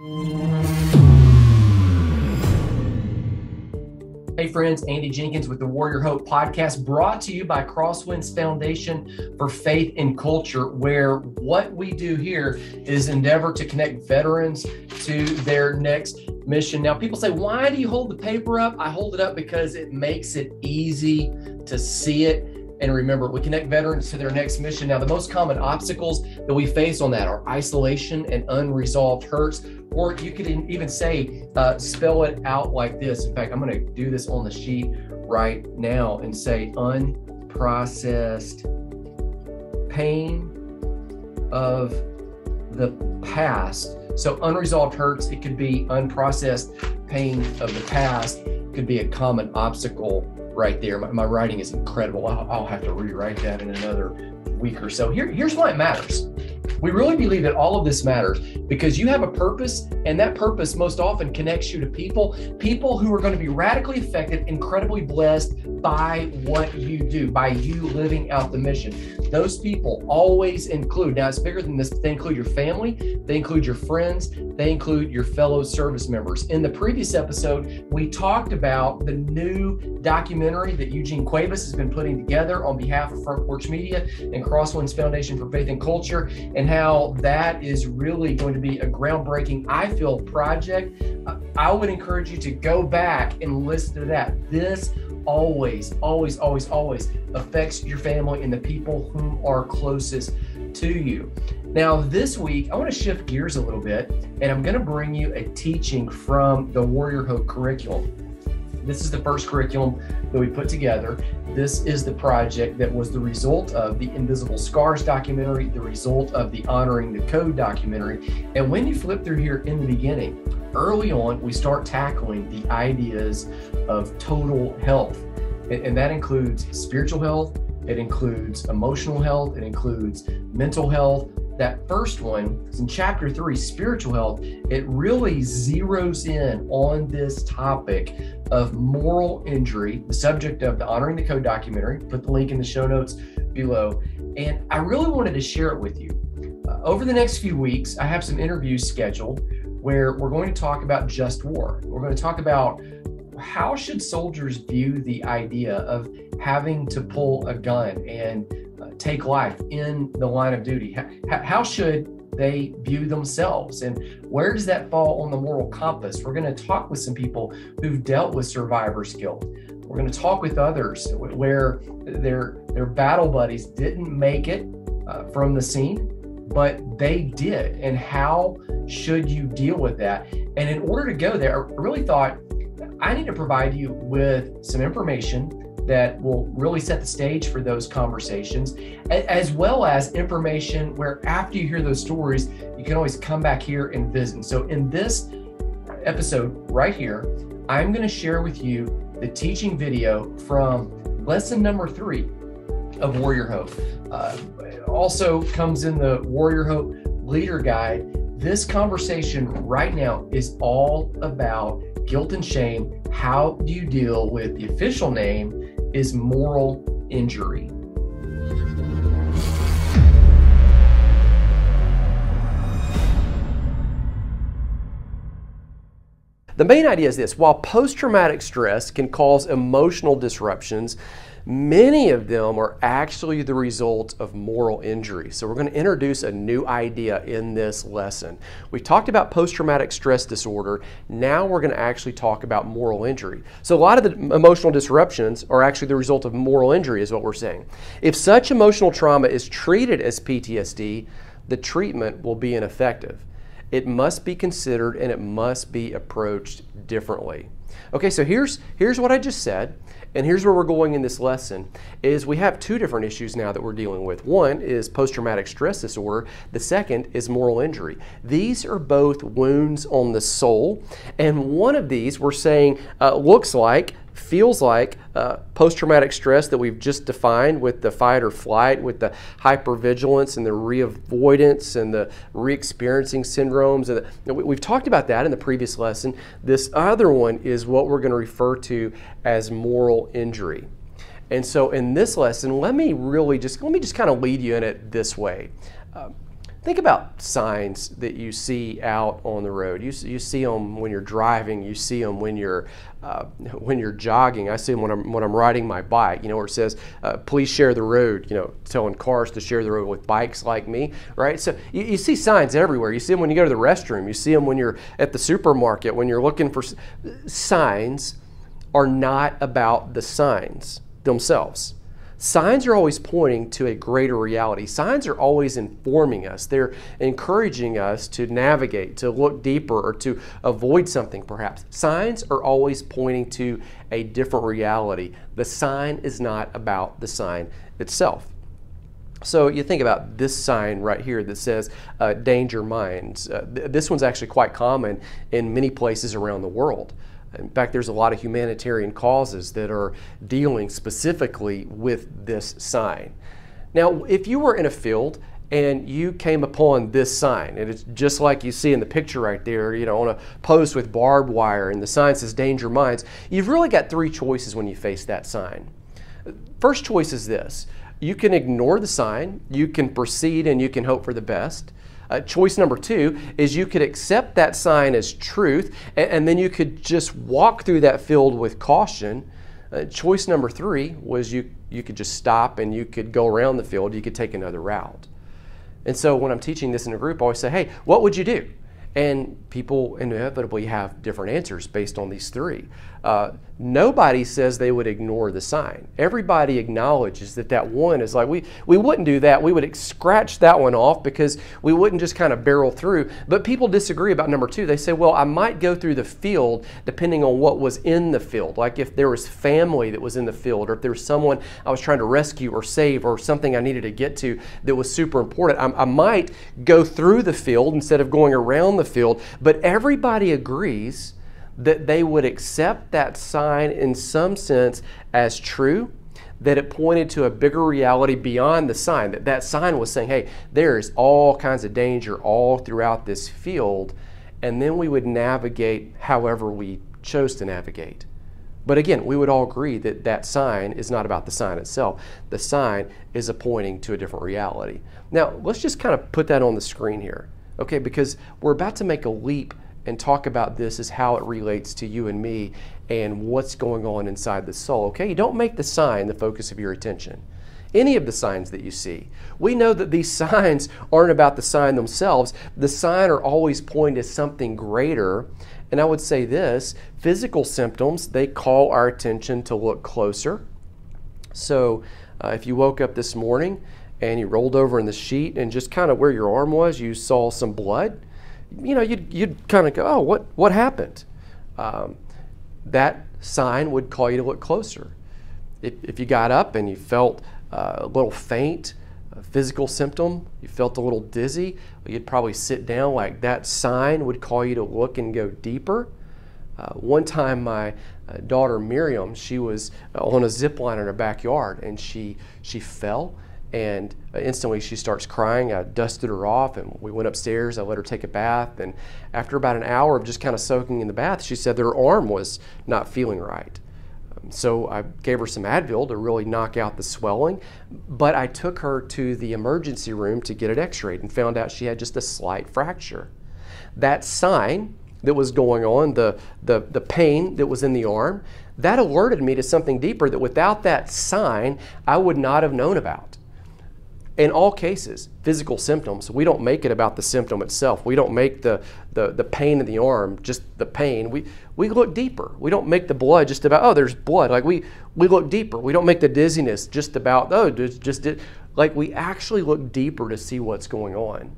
Hey friends, Andy Jenkins with the Warrior Hope podcast brought to you by Crosswinds Foundation for Faith and Culture, where what we do here is endeavor to connect veterans to their next mission. Now, people say, why do you hold the paper up? I hold it up because it makes it easy to see it and remember, we connect veterans to their next mission. Now, the most common obstacles that we face on that are isolation and unresolved hurts, or you could even say, uh, spell it out like this. In fact, I'm going to do this on the sheet right now and say unprocessed pain of the past. So, unresolved hurts, it could be unprocessed pain of the past, could be a common obstacle right there. My, my writing is incredible. I'll, I'll, have to rewrite that in another week or so. Here, here's why it matters. We really believe that all of this matters because you have a purpose, and that purpose most often connects you to people, people who are going to be radically affected, incredibly blessed by what you do, by you living out the mission. Those people always include, now it's bigger than this, they include your family, they include your friends, they include your fellow service members. In the previous episode, we talked about the new documentary that Eugene Cuevas has been putting together on behalf of Front Porch Media and Crosswinds Foundation for Faith and Culture, and how that is really going to be a groundbreaking, I feel, project. I would encourage you to go back and listen to that. This always, always, always, always affects your family and the people who are closest to you. Now, this week, I want to shift gears a little bit and I'm going to bring you a teaching from the Warrior Hope curriculum. This is the first curriculum that we put together. This is the project that was the result of the Invisible Scars documentary, the result of the Honoring the Code documentary. And when you flip through here in the beginning, early on, we start tackling the ideas of total health. And that includes spiritual health, it includes emotional health, it includes mental health. That first one in chapter three, spiritual health. It really zeroes in on this topic of moral injury, the subject of the Honoring the Code documentary. Put the link in the show notes below. And I really wanted to share it with you. Uh, over the next few weeks, I have some interviews scheduled where we're going to talk about just war. We're going to talk about how should soldiers view the idea of having to pull a gun and take life in the line of duty? How, how should they view themselves and where does that fall on the moral compass? We're going to talk with some people who've dealt with survivor's guilt. We're going to talk with others where their their battle buddies didn't make it uh, from the scene but they did. And how should you deal with that? And in order to go there, I really thought I need to provide you with some information that will really set the stage for those conversations, as well as information where after you hear those stories, you can always come back here and visit. So, in this episode right here, I'm going to share with you the teaching video from lesson number three of Warrior Hope. Uh, also comes in the Warrior Hope Leader Guide. This conversation right now is all about guilt and shame. How do you deal with the official name is moral injury? The main idea is this while post traumatic stress can cause emotional disruptions, Many of them are actually the result of moral injury. So, we're going to introduce a new idea in this lesson. We've talked about post traumatic stress disorder. Now, we're going to actually talk about moral injury. So, a lot of the emotional disruptions are actually the result of moral injury, is what we're saying. If such emotional trauma is treated as PTSD, the treatment will be ineffective. It must be considered and it must be approached differently. Okay, so here's, here's what I just said. And here's where we're going in this lesson is we have two different issues now that we're dealing with. One is post-traumatic stress disorder. The second is moral injury. These are both wounds on the soul. And one of these we're saying uh, looks like feels like uh, post traumatic stress that we've just defined with the fight or flight, with the hypervigilance and the reavoidance and the re experiencing syndromes. And the, we've talked about that in the previous lesson. This other one is what we're going to refer to as moral injury. And so in this lesson, let me really just let me just kind of lead you in it this way. Uh, Think about signs that you see out on the road. You, you see them when you're driving. You see them when you're uh, when you're jogging. I see them when I'm when I'm riding my bike. You know, where it says, uh, "Please share the road." You know, telling cars to share the road with bikes like me, right? So you, you see signs everywhere. You see them when you go to the restroom. You see them when you're at the supermarket. When you're looking for signs, are not about the signs themselves Signs are always pointing to a greater reality. Signs are always informing us. They're encouraging us to navigate, to look deeper, or to avoid something perhaps. Signs are always pointing to a different reality. The sign is not about the sign itself. So you think about this sign right here that says uh, danger minds. Uh, th- this one's actually quite common in many places around the world. In fact, there's a lot of humanitarian causes that are dealing specifically with this sign. Now, if you were in a field and you came upon this sign, and it's just like you see in the picture right there, you know, on a post with barbed wire, and the sign says danger mines, you've really got three choices when you face that sign. First choice is this you can ignore the sign, you can proceed, and you can hope for the best. Uh, choice number two is you could accept that sign as truth, and, and then you could just walk through that field with caution. Uh, choice number three was you, you could just stop and you could go around the field, you could take another route. And so when I'm teaching this in a group, I always say, hey, what would you do? And people inevitably have different answers based on these three. Uh, nobody says they would ignore the sign. Everybody acknowledges that that one is like, we, we wouldn't do that. We would scratch that one off because we wouldn't just kind of barrel through. But people disagree about number two. They say, well, I might go through the field depending on what was in the field. Like if there was family that was in the field, or if there was someone I was trying to rescue or save, or something I needed to get to that was super important, I, I might go through the field instead of going around the field. But everybody agrees that they would accept that sign in some sense as true that it pointed to a bigger reality beyond the sign that that sign was saying hey there is all kinds of danger all throughout this field and then we would navigate however we chose to navigate. But again we would all agree that that sign is not about the sign itself. The sign is a pointing to a different reality. Now let's just kind of put that on the screen here okay? Because we're about to make a leap and talk about this as how it relates to you and me and what's going on inside the soul. Okay, you don't make the sign the focus of your attention. Any of the signs that you see. We know that these signs aren't about the sign themselves. The sign are always pointing to something greater. And I would say this physical symptoms, they call our attention to look closer. So uh, if you woke up this morning and you rolled over in the sheet and just kind of where your arm was, you saw some blood you know, you'd, you'd kind of go, oh, what, what happened? Um, that sign would call you to look closer. If, if you got up and you felt uh, a little faint, a physical symptom, you felt a little dizzy, you'd probably sit down like that sign would call you to look and go deeper. Uh, one time, my uh, daughter Miriam, she was on a zip line in her backyard and she, she fell and instantly she starts crying. I dusted her off and we went upstairs. I let her take a bath. And after about an hour of just kind of soaking in the bath, she said her arm was not feeling right. Um, so I gave her some Advil to really knock out the swelling. But I took her to the emergency room to get it x rayed and found out she had just a slight fracture. That sign that was going on, the, the, the pain that was in the arm, that alerted me to something deeper that without that sign, I would not have known about in all cases, physical symptoms, we don't make it about the symptom itself. We don't make the, the, the pain in the arm just the pain. We, we look deeper. We don't make the blood just about, oh, there's blood. Like we, we look deeper. We don't make the dizziness just about, oh, just, did. like we actually look deeper to see what's going on.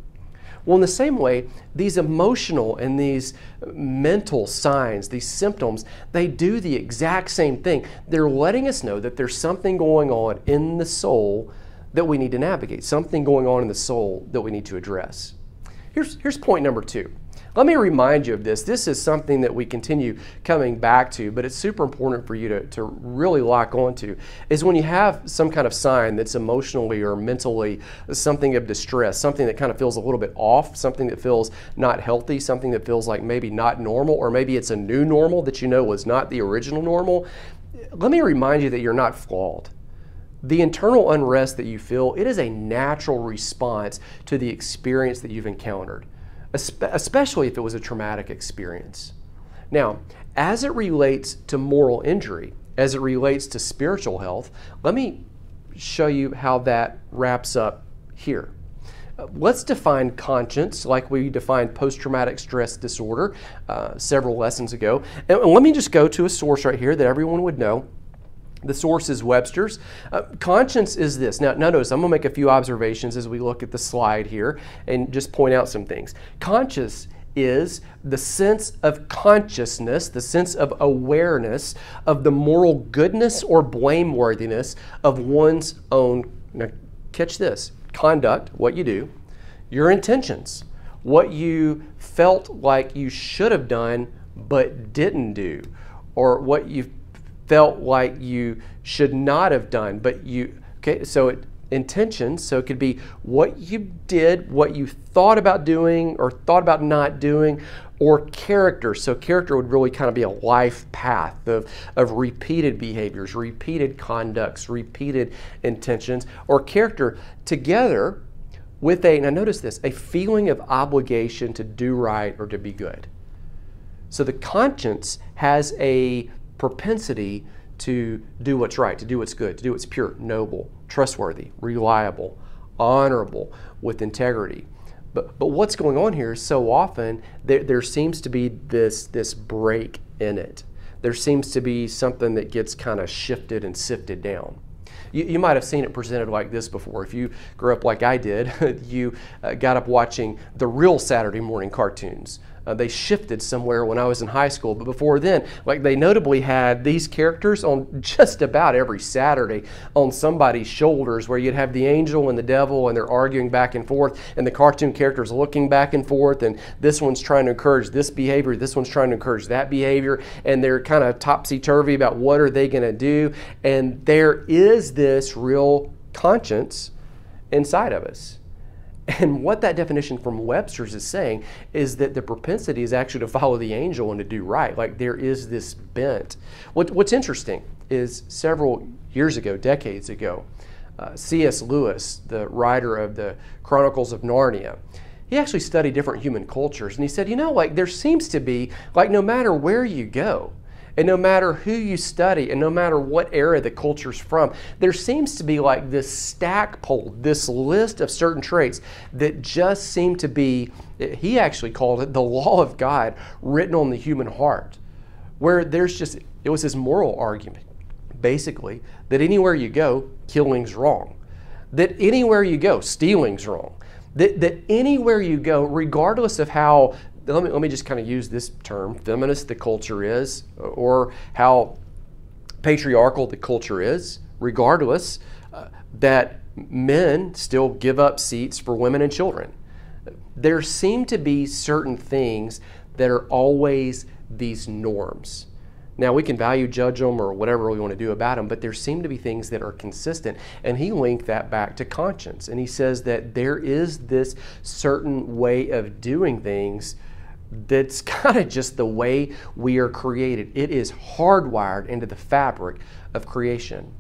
Well, in the same way, these emotional and these mental signs, these symptoms, they do the exact same thing. They're letting us know that there's something going on in the soul that we need to navigate, something going on in the soul that we need to address. Here's, here's point number two. Let me remind you of this. This is something that we continue coming back to, but it's super important for you to, to really lock onto. Is when you have some kind of sign that's emotionally or mentally something of distress, something that kind of feels a little bit off, something that feels not healthy, something that feels like maybe not normal, or maybe it's a new normal that you know was not the original normal. Let me remind you that you're not flawed the internal unrest that you feel, it is a natural response to the experience that you've encountered, especially if it was a traumatic experience. Now, as it relates to moral injury, as it relates to spiritual health, let me show you how that wraps up here. Let's define conscience like we defined post traumatic stress disorder uh, several lessons ago. And let me just go to a source right here that everyone would know. The source is Webster's. Uh, conscience is this. Now, notice I'm going to make a few observations as we look at the slide here and just point out some things. Conscious is the sense of consciousness, the sense of awareness of the moral goodness or blameworthiness of one's own. Now, catch this conduct, what you do, your intentions, what you felt like you should have done but didn't do, or what you felt like you should not have done, but you, okay, so it, intentions, so it could be what you did, what you thought about doing or thought about not doing, or character. So, character would really kind of be a life path of, of repeated behaviors, repeated conducts, repeated intentions, or character together with a, now notice this, a feeling of obligation to do right or to be good. So, the conscience has a propensity to do what's right, to do what's good, to do what's pure, noble, trustworthy, reliable, honorable, with integrity. But, but what's going on here is so often there, there seems to be this, this break in it. There seems to be something that gets kind of shifted and sifted down. You, you, might have seen it presented like this before. If you grew up like I did, you uh, got up watching the real Saturday morning cartoons. Uh, they shifted somewhere when I was in high school, but before then, like they notably had these characters on just about every Saturday on somebody's shoulders, where you'd have the angel and the devil, and they're arguing back and forth, and the cartoon characters looking back and forth, and this one's trying to encourage this behavior, this one's trying to encourage that behavior, and they're kind of topsy turvy about what are they going to do, and there is this real conscience inside of us. And what that definition from Webster's is saying is that the propensity is actually to follow the angel and to do right. Like there is this bent. What, what's interesting is several years ago, decades ago, uh, C.S. Lewis, the writer of the Chronicles of Narnia, he actually studied different human cultures and he said, you know, like there seems to be, like no matter where you go, and no matter who you study and no matter what era the culture's from, there seems to be like this stackpole, this list of certain traits that just seem to be, he actually called it the law of God written on the human heart, where there's just, it was his moral argument, basically, that anywhere you go, killing's wrong. That anywhere you go, stealing's wrong. That, that anywhere you go, regardless of how let me, let me just kind of use this term feminist the culture is, or how patriarchal the culture is, regardless, uh, that men still give up seats for women and children. There seem to be certain things that are always these norms. Now, we can value judge them or whatever we want to do about them, but there seem to be things that are consistent. And he linked that back to conscience. And he says that there is this certain way of doing things that's kind of just the way we are created. It is hardwired into the fabric of creation.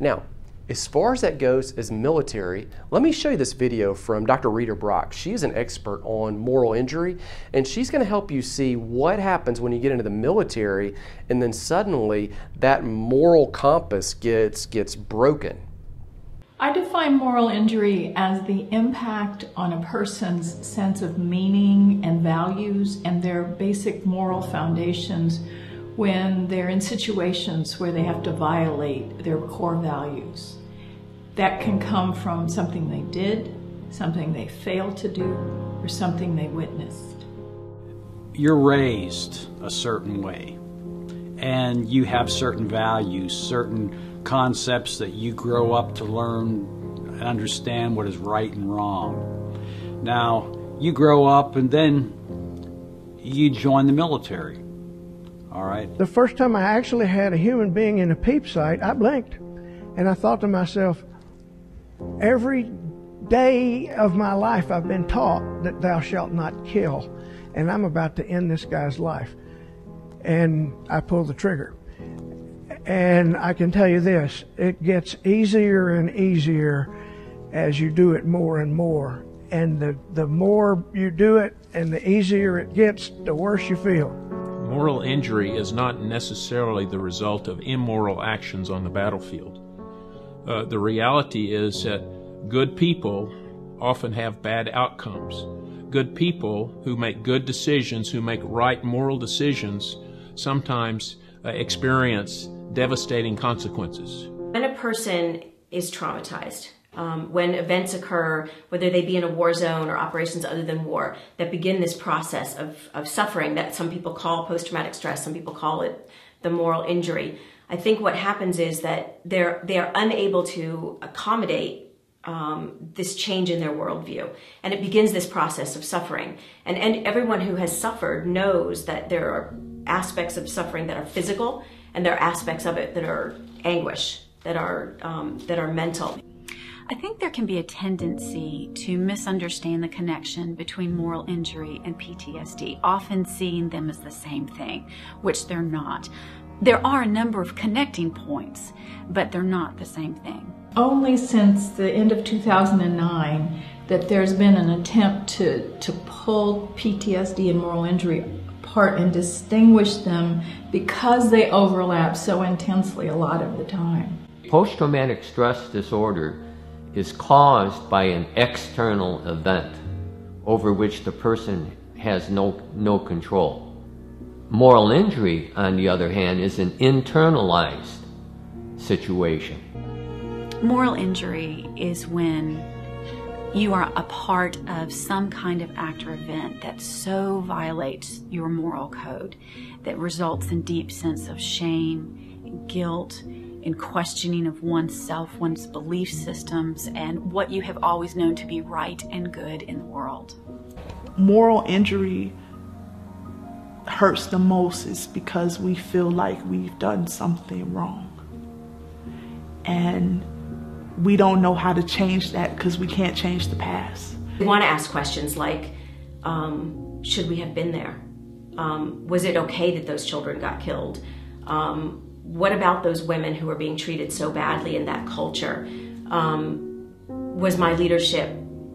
Now, as far as that goes as military, let me show you this video from Dr. Rita Brock. She is an expert on moral injury, and she's going to help you see what happens when you get into the military and then suddenly that moral compass gets, gets broken. I define moral injury as the impact on a person's sense of meaning and values and their basic moral foundations when they're in situations where they have to violate their core values. That can come from something they did, something they failed to do, or something they witnessed. You're raised a certain way, and you have certain values, certain concepts that you grow up to learn and understand what is right and wrong. Now, you grow up and then you join the military. All right. The first time I actually had a human being in a peep sight, I blinked. And I thought to myself, every day of my life I've been taught that thou shalt not kill. And I'm about to end this guy's life. And I pulled the trigger And I can tell you this it gets easier and easier as you do it more and more. And the, the more you do it and the easier it gets, the worse you feel. Moral injury is not necessarily the result of immoral actions on the battlefield. Uh, the reality is that good people often have bad outcomes. Good people who make good decisions, who make right moral decisions, sometimes uh, experience devastating consequences. When a person is traumatized, um, when events occur, whether they be in a war zone or operations other than war, that begin this process of, of suffering that some people call post traumatic stress, some people call it the moral injury. I think what happens is that they're they are unable to accommodate um, this change in their worldview, and it begins this process of suffering. And and everyone who has suffered knows that there are aspects of suffering that are physical, and there are aspects of it that are anguish, that are um, that are mental. I think there can be a tendency to misunderstand the connection between moral injury and PTSD, often seeing them as the same thing, which they're not. There are a number of connecting points, but they're not the same thing. Only since the end of 2009 that there's been an attempt to, to pull PTSD and moral injury apart and distinguish them because they overlap so intensely a lot of the time. Post traumatic stress disorder is caused by an external event over which the person has no, no control. Moral injury, on the other hand, is an internalized situation. Moral injury is when you are a part of some kind of act or event that so violates your moral code that results in deep sense of shame, guilt, in questioning of oneself, one's belief systems, and what you have always known to be right and good in the world. Moral injury hurts the most is because we feel like we've done something wrong. And we don't know how to change that because we can't change the past. We want to ask questions like um, Should we have been there? Um, was it okay that those children got killed? Um, what about those women who were being treated so badly in that culture? Um, was my leadership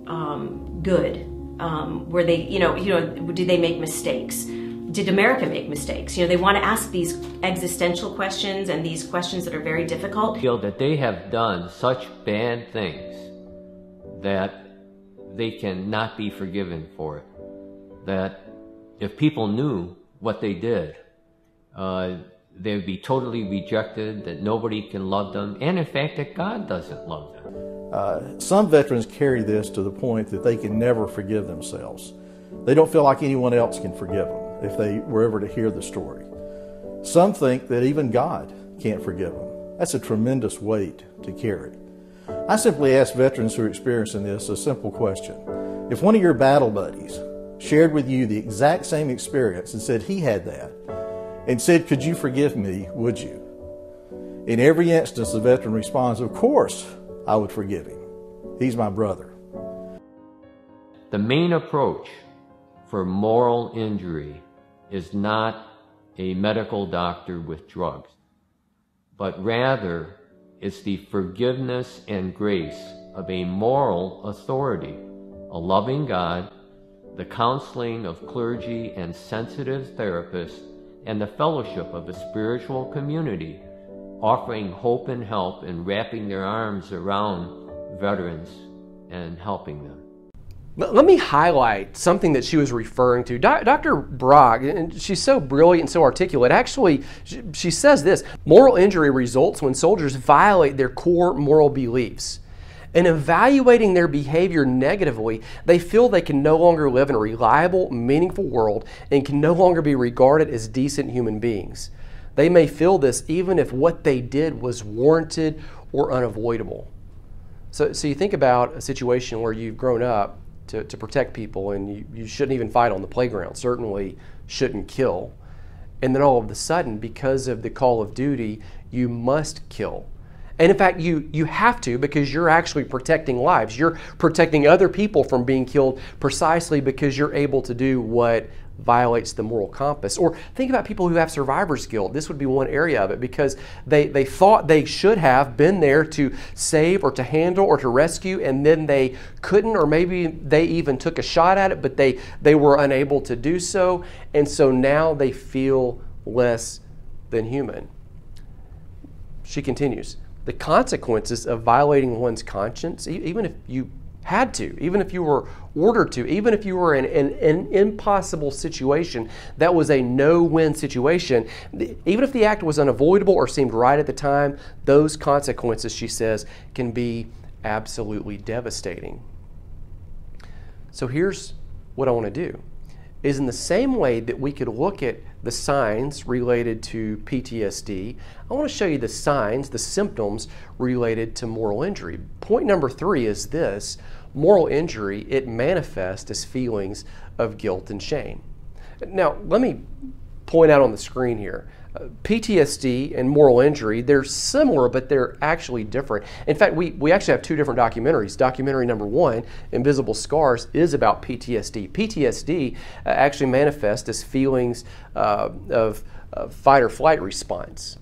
um, good? Um, were they, you know, you know, did they make mistakes? Did America make mistakes? You know, they want to ask these existential questions and these questions that are very difficult. Feel that they have done such bad things that they cannot be forgiven for it. That if people knew what they did, uh, they would be totally rejected, that nobody can love them, and in fact, that God doesn't love them. Uh, some veterans carry this to the point that they can never forgive themselves. They don't feel like anyone else can forgive them if they were ever to hear the story. Some think that even God can't forgive them. That's a tremendous weight to carry. I simply ask veterans who are experiencing this a simple question. If one of your battle buddies shared with you the exact same experience and said he had that, and said, Could you forgive me? Would you? In every instance, the veteran responds, Of course, I would forgive him. He's my brother. The main approach for moral injury is not a medical doctor with drugs, but rather it's the forgiveness and grace of a moral authority, a loving God, the counseling of clergy and sensitive therapists and the fellowship of a spiritual community, offering hope and help and wrapping their arms around veterans and helping them. Let me highlight something that she was referring to. Dr. Brock, and she's so brilliant and so articulate. Actually, she says this moral injury results when soldiers violate their core moral beliefs. In evaluating their behavior negatively, they feel they can no longer live in a reliable, meaningful world and can no longer be regarded as decent human beings. They may feel this even if what they did was warranted or unavoidable. So, so you think about a situation where you've grown up to, to protect people and you, you shouldn't even fight on the playground, certainly shouldn't kill. And then all of a sudden, because of the call of duty, you must kill And in fact, you, you have to because you're actually protecting lives. You're protecting other people from being killed precisely because you're able to do what violates the moral compass. Or think about people who have survivor's guilt. This would be one area of it because they, they thought they should have been there to save or to handle or to rescue, and then they couldn't, or maybe they even took a shot at it, but they, they were unable to do so. And so now they feel less than human. She continues the consequences of violating one's conscience, even if you had to, even if you were ordered to, even if you were in, in, in an impossible situation that was a no win situation, even if the act was unavoidable or seemed right at the time, those consequences, she says, can be absolutely devastating. So here's what I want to do is in the same way that we could look at the signs related to PTSD, I want to show you the signs, the symptoms related to moral injury. Point number three is this moral injury, it manifests as feelings of guilt and shame. Now, let me point out on the screen here PTSD and moral injury, they're similar, but they're actually different. In fact, we, we actually have two different documentaries. Documentary number one, Invisible Scars, is about PTSD. PTSD uh, actually manifests as feelings uh, of, fight or flight response,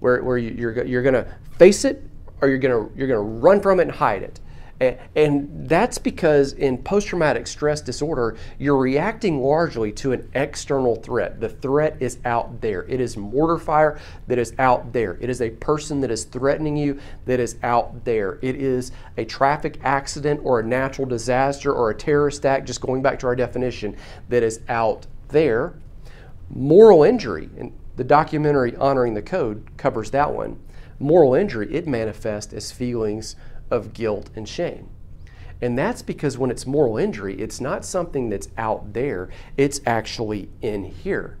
where, where you're, you're going to face it or you're going you're going to run from it and hide it. And that's because in post traumatic stress disorder, you're reacting largely to an external threat. The threat is out there. It is mortar fire that is out there. It is a person that is threatening you that is out there. It is a traffic accident or a natural disaster or a terrorist act, just going back to our definition, that is out there. Moral injury, and the documentary Honoring the Code covers that one. Moral injury, it manifests as feelings of guilt and shame. And that's because when it's moral injury, it's not something that's out there, it's actually in here.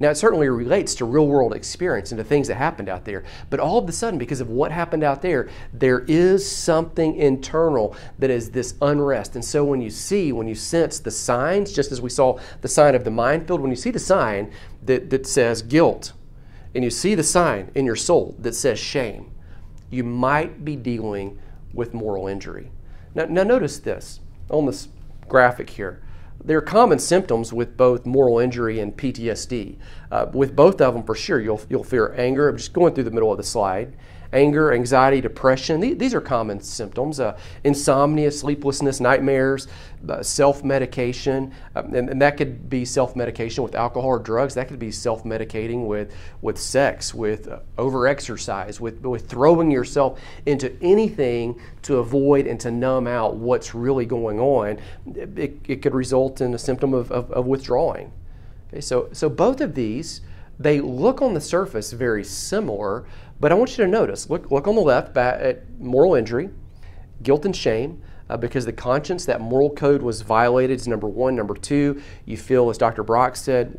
Now, it certainly relates to real world experience and to things that happened out there. But all of a sudden, because of what happened out there, there is something internal that is this unrest. And so, when you see, when you sense the signs, just as we saw the sign of the minefield, when you see the sign that, that says guilt, and you see the sign in your soul that says shame, you might be dealing with moral injury. Now, now notice this on this graphic here. There are common symptoms with both moral injury and PTSD. Uh, with both of them, for sure, you'll, you'll fear anger. I'm just going through the middle of the slide anger, anxiety, depression. These are common symptoms. Uh, insomnia, sleeplessness, nightmares, uh, self medication. Uh, and, and, that could be self medication with alcohol or drugs. That could be self medicating with, with sex, with uh, over exercise, with, with throwing yourself into anything to avoid and to numb out what's really going on. It, it could result in a symptom of, of, of withdrawing. Okay, so, so both of these, they look on the surface very similar, but I want you to notice look, look on the left at moral injury, guilt and shame. Uh, because the conscience, that moral code was violated, is number one. Number two, you feel, as Dr. Brock said,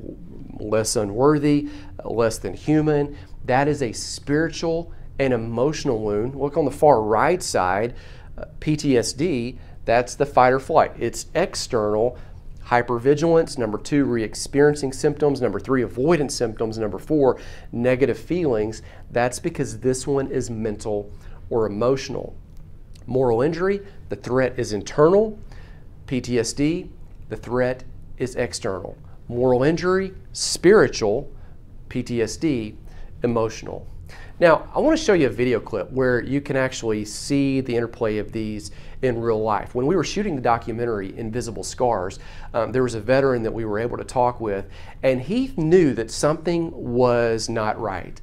less unworthy, uh, less than human. That is a spiritual and emotional wound. Look on the far right side, uh, PTSD, that's the fight or flight. It's external, hypervigilance. Number two, re experiencing symptoms. Number three, avoidance symptoms. Number four, negative feelings. That's because this one is mental or emotional. Moral injury, the threat is internal. PTSD, the threat is external. Moral injury, spiritual. PTSD, emotional. Now, I want to show you a video clip where you can actually see the interplay of these in real life. When we were shooting the documentary Invisible Scars, um, there was a veteran that we were able to talk with, and he knew that something was not right.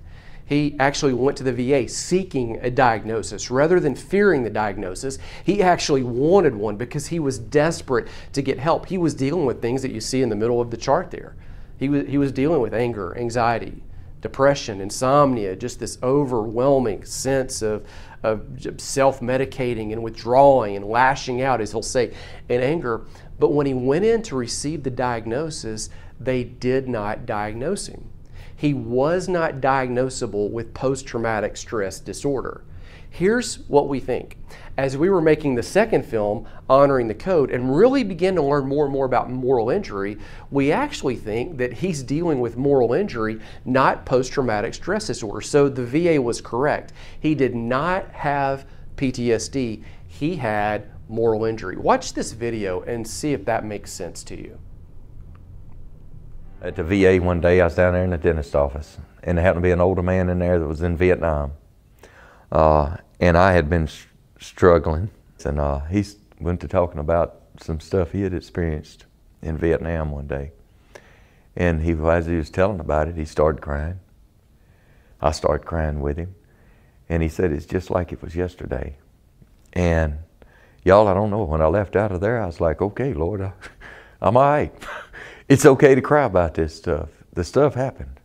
He actually went to the VA seeking a diagnosis. Rather than fearing the diagnosis, he actually wanted one because he was desperate to get help. He was dealing with things that you see in the middle of the chart there. He was, he was dealing with anger, anxiety, depression, insomnia, just this overwhelming sense of, of self medicating and withdrawing and lashing out, as he'll say, in anger. But when he went in to receive the diagnosis, they did not diagnose him. He was not diagnosable with post traumatic stress disorder. Here's what we think. As we were making the second film, Honoring the Code, and really begin to learn more and more about moral injury, we actually think that he's dealing with moral injury, not post traumatic stress disorder. So the VA was correct. He did not have PTSD, he had moral injury. Watch this video and see if that makes sense to you. At the VA one day, I was down there in the dentist office, and there happened to be an older man in there that was in Vietnam. Uh, and I had been struggling, and uh, he went to talking about some stuff he had experienced in Vietnam one day. And he, as he was telling about it, he started crying. I started crying with him. And he said, It's just like it was yesterday. And y'all, I don't know, when I left out of there, I was like, Okay, Lord, I, I'm all right. it's okay to cry about this stuff. The stuff happened.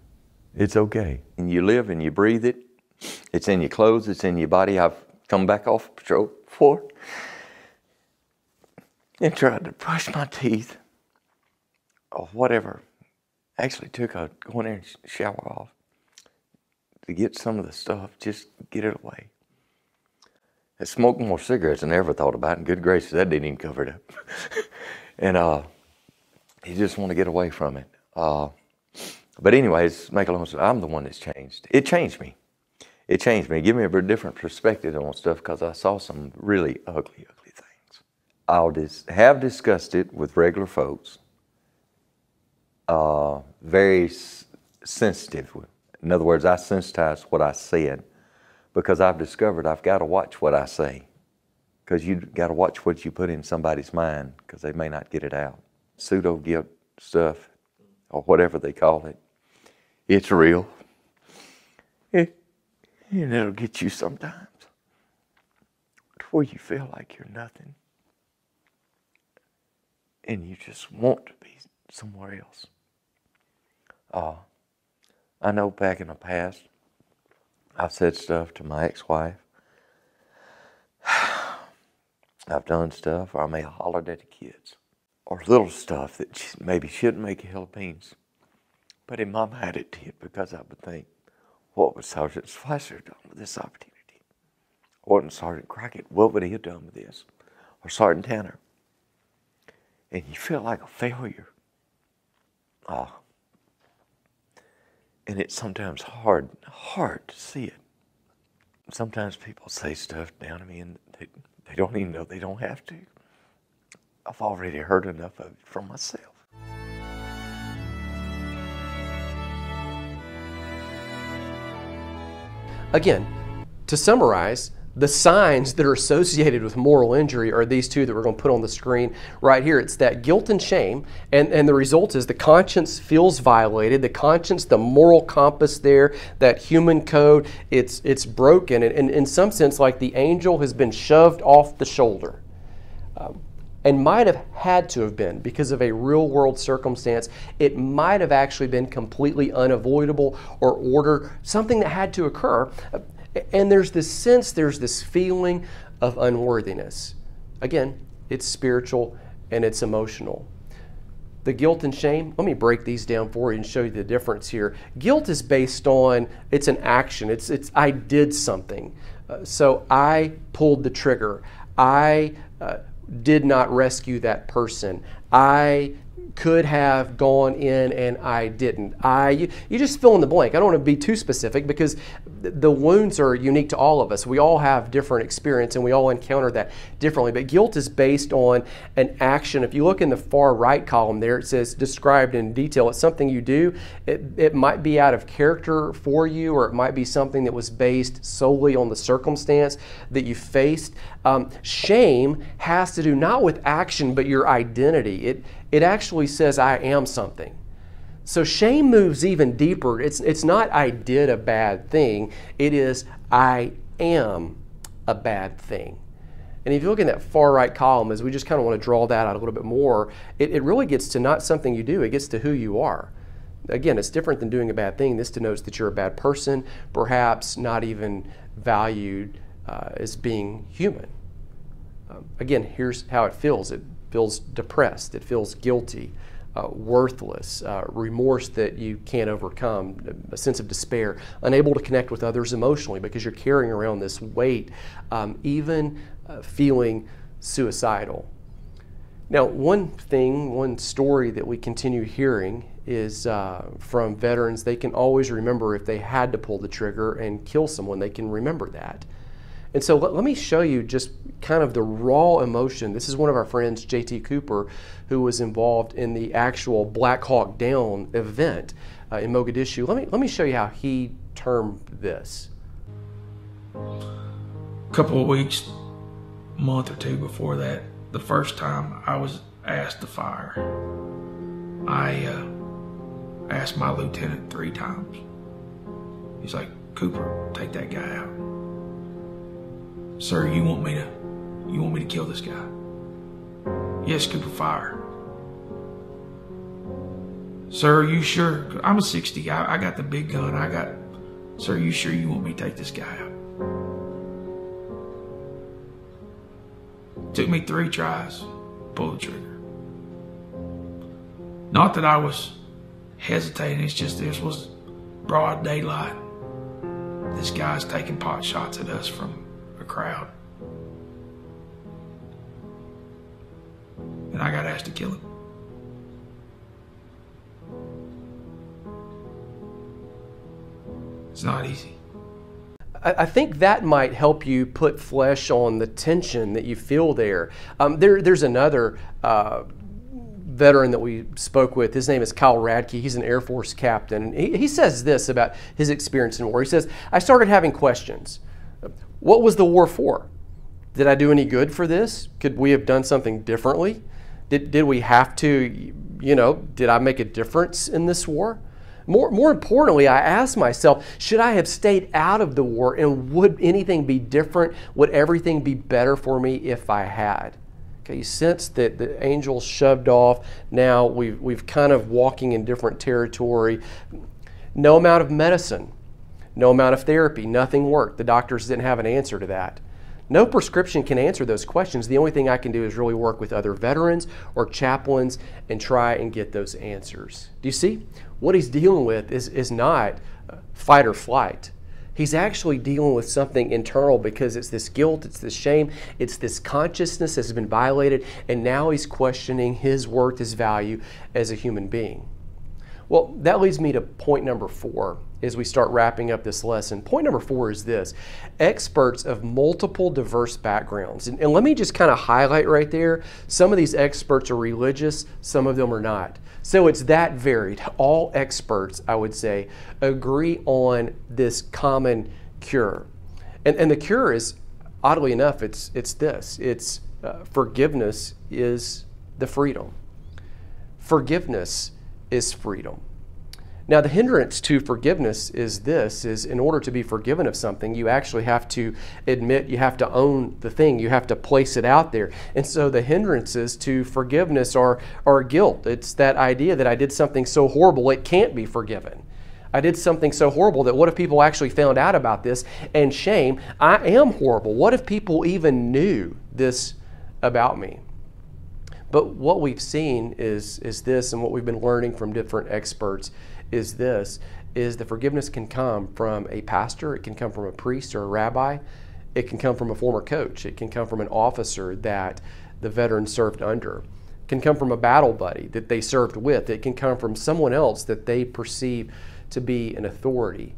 It's okay. And you live and you breathe it. It's in your clothes, it's in your body. I've come back off patrol before and tried to brush my teeth or whatever. Actually took a go in there and shower off to get some of the stuff, just get it away. I smoked more cigarettes than I ever thought about, and good gracious, that didn't even cover it up. and uh, you just want to get away from it. Uh, but anyways, make a long story, I'm the one that's changed. It changed me. It changed me. It gave me a different perspective on stuff because I saw some really ugly, ugly things. I'll dis- have discussed it with regular folks. Uh, very s- sensitive. In other words, I sensitize what I said because I've discovered I've got to watch what I say because you got to watch what you put in somebody's mind because they may not get it out. Pseudo guilt stuff or whatever they call it, it's real. And it'll get you sometimes to where you feel like you're nothing and you just want to be somewhere else. Uh, I know back in the past, I've said stuff to my ex wife. I've done stuff, or I may have hollered at the kids, or little stuff that maybe shouldn't make a hill beans. But in my mind, it did because I would think, what would Sergeant Spicer done with this opportunity? What would Sergeant Crockett, what would he have done with this? Or Sergeant Tanner? And you feel like a failure. Ah. And it's sometimes hard, hard to see it. Sometimes people say stuff down to me and they, they don't even know they don't have to. I've already heard enough of it from myself. Again, to summarize, the signs that are associated with moral injury are these two that we're going to put on the screen right here. It's that guilt and shame, and, and the result is the conscience feels violated. The conscience, the moral compass there, that human code, it's, it's broken. And, and in some sense, like the angel has been shoved off the shoulder. Um, and might have had to have been because of a real world circumstance. It might have actually been completely unavoidable or order, something that had to occur. And there's this sense, there's this feeling of unworthiness. Again, it's spiritual and it's emotional. The guilt and shame, let me break these down for you and show you the difference here. Guilt is based on it's an action. It's it's I did something. Uh, so I pulled the trigger. I uh, did not rescue that person. I could have gone in and I didn't. I you, you, just fill in the blank. I don't want to be too specific because the wounds are unique to all of us. We all have different experience and we all encounter that differently. But guilt is based on an action. If you look in the far right column there, it says described in detail. It's something you do. It, it might be out of character for you, or it might be something that was based solely on the circumstance that you faced. Um, shame has to do not with action, but your identity. It it actually says, I am something. So shame moves even deeper. It's, it's not, I did a bad thing, it is, I am a bad thing. And if you look in that far right column, as we just kind of want to draw that out a little bit more, it, it really gets to not something you do, it gets to who you are. Again, it's different than doing a bad thing. This denotes that you're a bad person, perhaps not even valued uh, as being human. Um, again, here's how it feels. It feels depressed, it feels guilty, uh, worthless, uh, remorse that you can't overcome, a sense of despair, unable to connect with others emotionally because you're carrying around this weight, um, even uh, feeling suicidal. Now, one thing, one story that we continue hearing is uh, from veterans. They can always remember if they had to pull the trigger and kill someone, they can remember that. And so let, let, me show you just kind of the raw emotion. This is one of our friends, JT Cooper, who was involved in the actual Black Hawk Down event uh, in Mogadishu. Let me, let me show you how he termed this. A couple of weeks, month or two before that, the first time I was asked to fire, I uh, asked my lieutenant three times. He's like, Cooper, take that guy out. Sir, you want me to, you want me to kill this guy? Yes, Cooper, fire. Sir, are you sure? I'm a 60. I, I got the big gun. I got, sir, you sure you want me to take this guy out? Took me three tries, pull the trigger. Not that I was hesitating, it's just this was broad daylight. This guy's taking pot shots at us from a crowd. And I got asked to kill him. It's not easy. I think that might help you put flesh on the tension that you feel there. Um, there there's another uh, veteran that we spoke with. His name is Kyle Radke. He's an Air Force captain. He, he says this about his experience in war. He says, I started having questions. What was the war for? Did I do any good for this? Could we have done something differently? Did, did we have to, you know, did I make a difference in this war? More, more importantly, I asked myself, should I have stayed out of the war and would anything be different? Would everything be better for me if I had? Okay, you sense that the angels shoved off. Now we've, we've kind of walking in different territory. No amount of medicine, no amount of therapy, nothing worked. The doctors didn't have an answer to that. No prescription can answer those questions. The only thing I can do is really work with other veterans or chaplains and try and get those answers. Do you see? What he's dealing with is, is not uh, fight or flight. He's actually dealing with something internal because it's this guilt, it's this shame, it's this consciousness that's been violated, and now he's questioning his worth, his value as a human being. Well, that leads me to point number four as we start wrapping up this lesson. Point number four is this experts of multiple diverse backgrounds. And, and let me just kind of highlight right there some of these experts are religious, some of them are not. So it's that varied. All experts, I would say, agree on this common cure. And, and the cure is, oddly enough, it's, it's this it's uh, forgiveness is the freedom. Forgiveness is freedom. Now, the hindrance to forgiveness is this is in order to be forgiven of something, you actually have to admit, you have to own the thing, you have to place it out there. And so the hindrances to forgiveness are, are guilt. It's that idea that I did something so horrible it can't be forgiven. I did something so horrible that what if people actually found out about this? And shame, I am horrible. What if people even knew this about me? But what we've seen is, is this, and what we've been learning from different experts is this is the forgiveness can come from a pastor, it can come from a priest or a rabbi, it can come from a former coach, it can come from an officer that the veteran served under, can come from a battle buddy that they served with, it can come from someone else that they perceive to be an authority.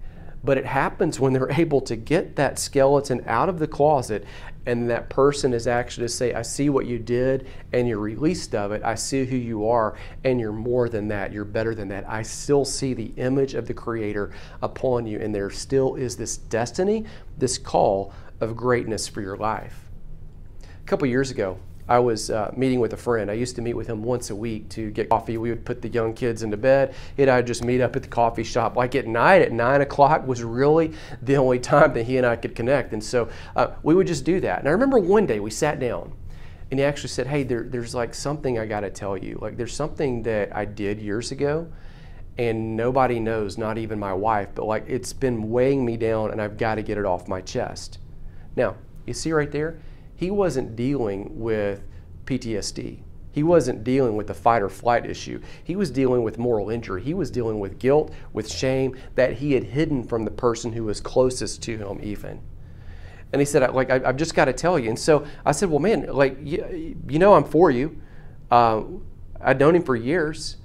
But it happens when they're able to get that skeleton out of the closet and that person is actually to say, I see what you did and you're released of it. I see who you are and you're more than that. You're better than that. I still see the image of the Creator upon you, and there still is this destiny, this call of greatness for your life. A couple years ago, I was uh, meeting with a friend. I used to meet with him once a week to get coffee. We would put the young kids into bed. He and I'd just meet up at the coffee shop. Like at night, at nine o'clock was really the only time that he and I could connect. And so uh, we would just do that. And I remember one day we sat down and he actually said, Hey, there, there's like something I got to tell you. Like there's something that I did years ago and nobody knows, not even my wife, but like it's been weighing me down and I've got to get it off my chest. Now, you see right there? He wasn't dealing with PTSD. He wasn't dealing with the fight or flight issue. He was dealing with moral injury. He was dealing with guilt, with shame that he had hidden from the person who was closest to him, even. And he said, like, I've just got to tell you. And so I said, well, man, like, you, you know, I'm for you. Uh, I'd known him for years,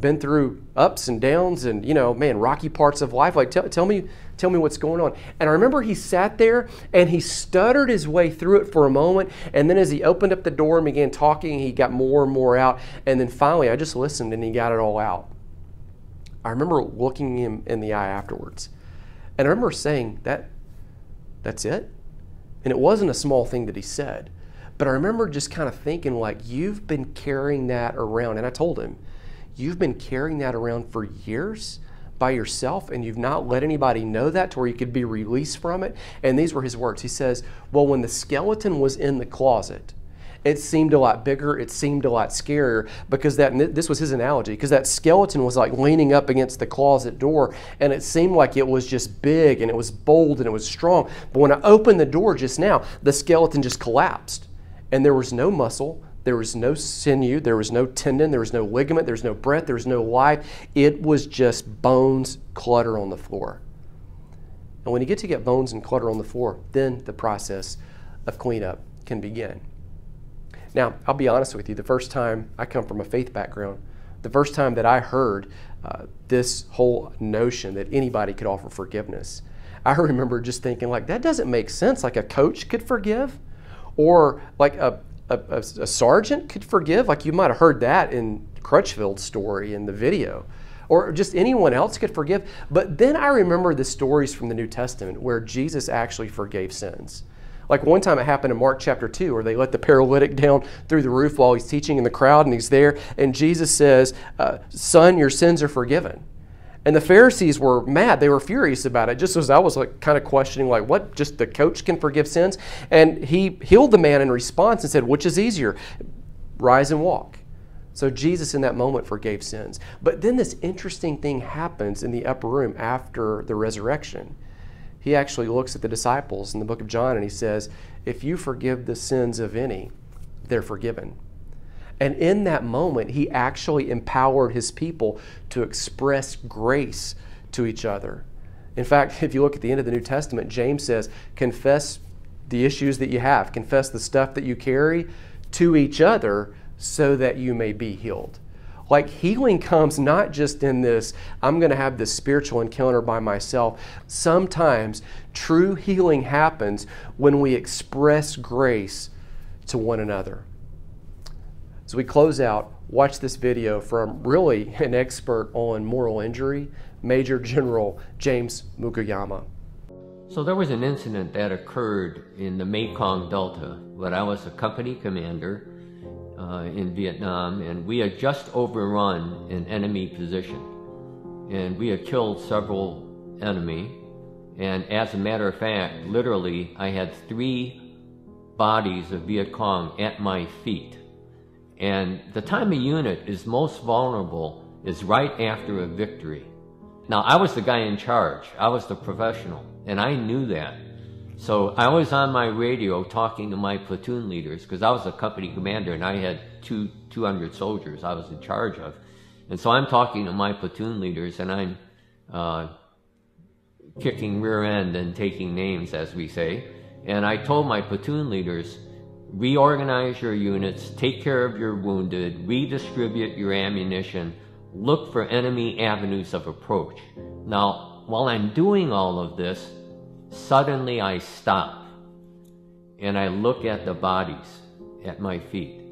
been through ups and downs, and you know, man, rocky parts of life. Like, tell, tell me, tell me what's going on. And I remember he sat there and he stuttered his way through it for a moment, and then as he opened up the door and began talking, he got more and more out. And then finally, I just listened and he got it all out. I remember looking him in the eye afterwards, and I remember saying that, that's it. And it wasn't a small thing that he said. But I remember just kind of thinking, like, you've been carrying that around. And I told him, you've been carrying that around for years by yourself and you've not let anybody know that to where you could be released from it. And these were his words. He says, Well, when the skeleton was in the closet, it seemed a lot bigger, it seemed a lot scarier because that, this was his analogy, because that skeleton was like leaning up against the closet door and it seemed like it was just big and it was bold and it was strong. But when I opened the door just now, the skeleton just collapsed and there was no muscle, there was no sinew, there was no tendon, there was no ligament, there was no breath, there was no life. It was just bones clutter on the floor. And when you get to get bones and clutter on the floor, then the process of cleanup can begin. Now, I'll be honest with you, the first time I come from a faith background, the first time that I heard uh, this whole notion that anybody could offer forgiveness, I remember just thinking, like, that doesn't make sense. Like, a coach could forgive? Or like a, a, a, a sergeant could forgive? Like, you might have heard that in Crutchfield's story in the video or just anyone else could forgive. But then I remember the stories from the New Testament where Jesus actually forgave sins. Like one time it happened in Mark chapter 2 where they let the paralytic down through the roof while he's teaching in the crowd and he's there and Jesus says, uh, Son, your sins are forgiven. And the Pharisees were mad. They were furious about it, just as I was like kind of questioning, like, what? Just the coach can forgive sins? And he healed the man in response and said, Which is easier? Rise and walk. So Jesus in that moment forgave sins. But then this interesting thing happens in the upper room after the resurrection. He actually looks at the disciples in the book of John and he says, If you forgive the sins of any, they're forgiven. And in that moment, he actually empowered his people to express grace to each other. In fact, if you look at the end of the New Testament, James says, confess the issues that you have, confess the stuff that you carry to each other so that you may be healed. Like healing comes not just in this, I'm going to have this spiritual encounter by myself. Sometimes true healing happens when we express grace to one another. As we close out, watch this video from really an expert on moral injury, Major General James Mukoyama. So there was an incident that occurred in the Mekong Delta when I was a company commander uh, in Vietnam, and we had just overrun an enemy position. And we had killed several enemy, and as a matter of fact, literally, I had three bodies of Viet Cong at my feet and the time a unit is most vulnerable is right after a victory. Now, I was the guy in charge. I was the professional, and I knew that. So I was on my radio talking to my platoon leaders because I was a company commander and I had two, 200 soldiers I was in charge of. And so I'm talking to my platoon leaders and I'm uh, kicking rear end and taking names, as we say. And I told my platoon leaders, reorganize your units, take care of your wounded, redistribute your ammunition, look for enemy avenues of approach. Now, while I'm doing all of this, suddenly I stop and I look at the bodies at my feet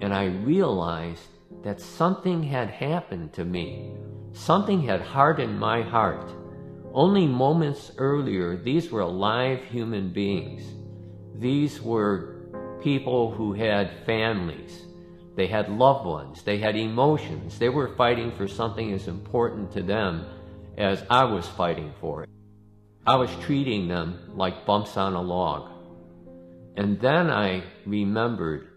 and I realize that something had happened to me. Something had hardened my heart. Only moments earlier, these were alive human beings. These were people who had families. They had loved ones. They had emotions. They were fighting for something as important to them as I was fighting for it. I was treating them like bumps on a log. And then I remembered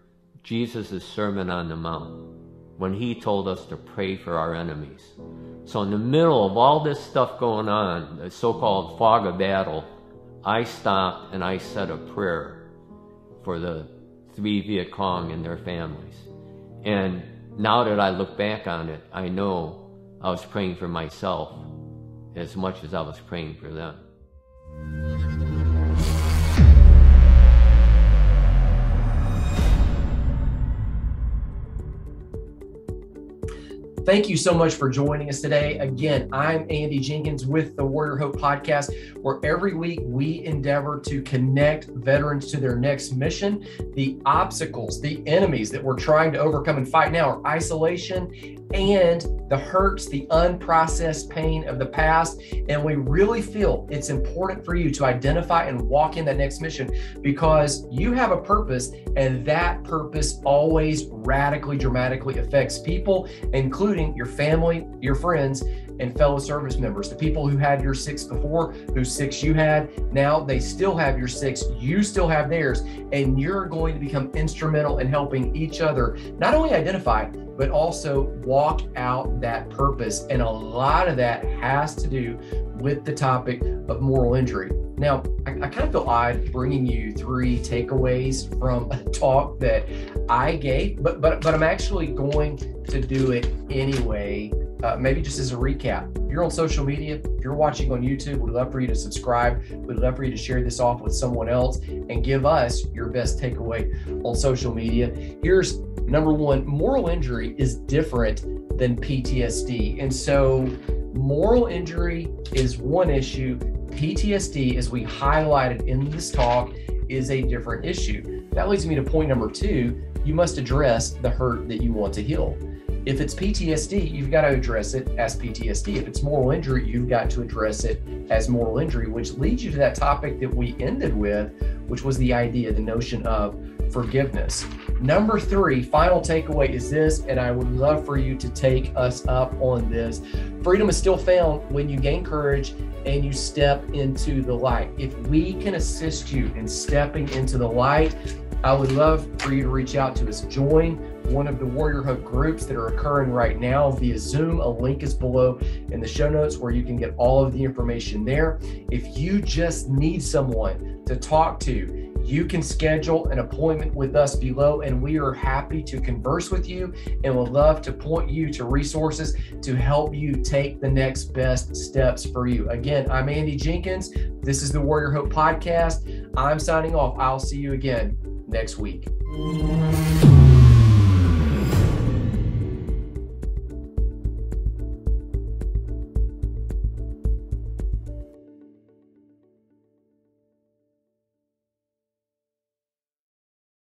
Jesus' Sermon on the Mount when he told us to pray for our enemies. So in the middle of all this stuff going on, the so-called fog of battle, I stopped and I said a prayer for the three Viet Cong and their families. And now that I look back on it, I know I was praying for myself as much as I was praying for them. Thank you so much for joining us today. Again, I'm Andy Jenkins with the Warrior Hope podcast, where every week we endeavor to connect veterans to their next mission. The obstacles, the enemies that we're trying to overcome and fight now are isolation and the hurts, the unprocessed pain of the past. And we really feel it's important for you to identify and walk in that next mission because you have a purpose, and that purpose always radically, dramatically affects people, including your family, your friends, and fellow service members. The people who had your six before, whose six you had, now they still have your six, you still have theirs, and you're going to become instrumental in helping each other not only identify, but also walk out that purpose. And a lot of that has to do with the topic of moral injury. Now, I, I, kind of feel odd bringing you three takeaways from a talk that I gave, but but but I'm actually going to do it anyway. Uh, maybe just as a recap. If you're on social media, if you're watching on YouTube, we'd love for you to subscribe. We'd love for you to share this off with someone else and give us your best takeaway on social media. Here's number one moral injury is different than PTSD. And so, moral injury is one issue. PTSD, as we highlighted in this talk, is a different issue. That leads me to point number two you must address the hurt that you want to heal. If it's PTSD, you've got to address it as PTSD. If it's moral injury, you've got to address it as moral injury, which leads you to that topic that we ended with, which was the idea, the notion of forgiveness. Number three, final takeaway is this, and I would love for you to take us up on this. Freedom is still found when you gain courage and you step into the light. If we can assist you in stepping into the light, I would love for you to reach out to us. Join one of the Warrior Hope groups that are occurring right now via Zoom. A link is below in the show notes where you can get all of the information there. If you just need someone to talk to, you can schedule an appointment with us below, and we are happy to converse with you and would love to point you to resources to help you take the next best steps for you. Again, I'm Andy Jenkins. This is the Warrior Hope Podcast. I'm signing off. I'll see you again next week.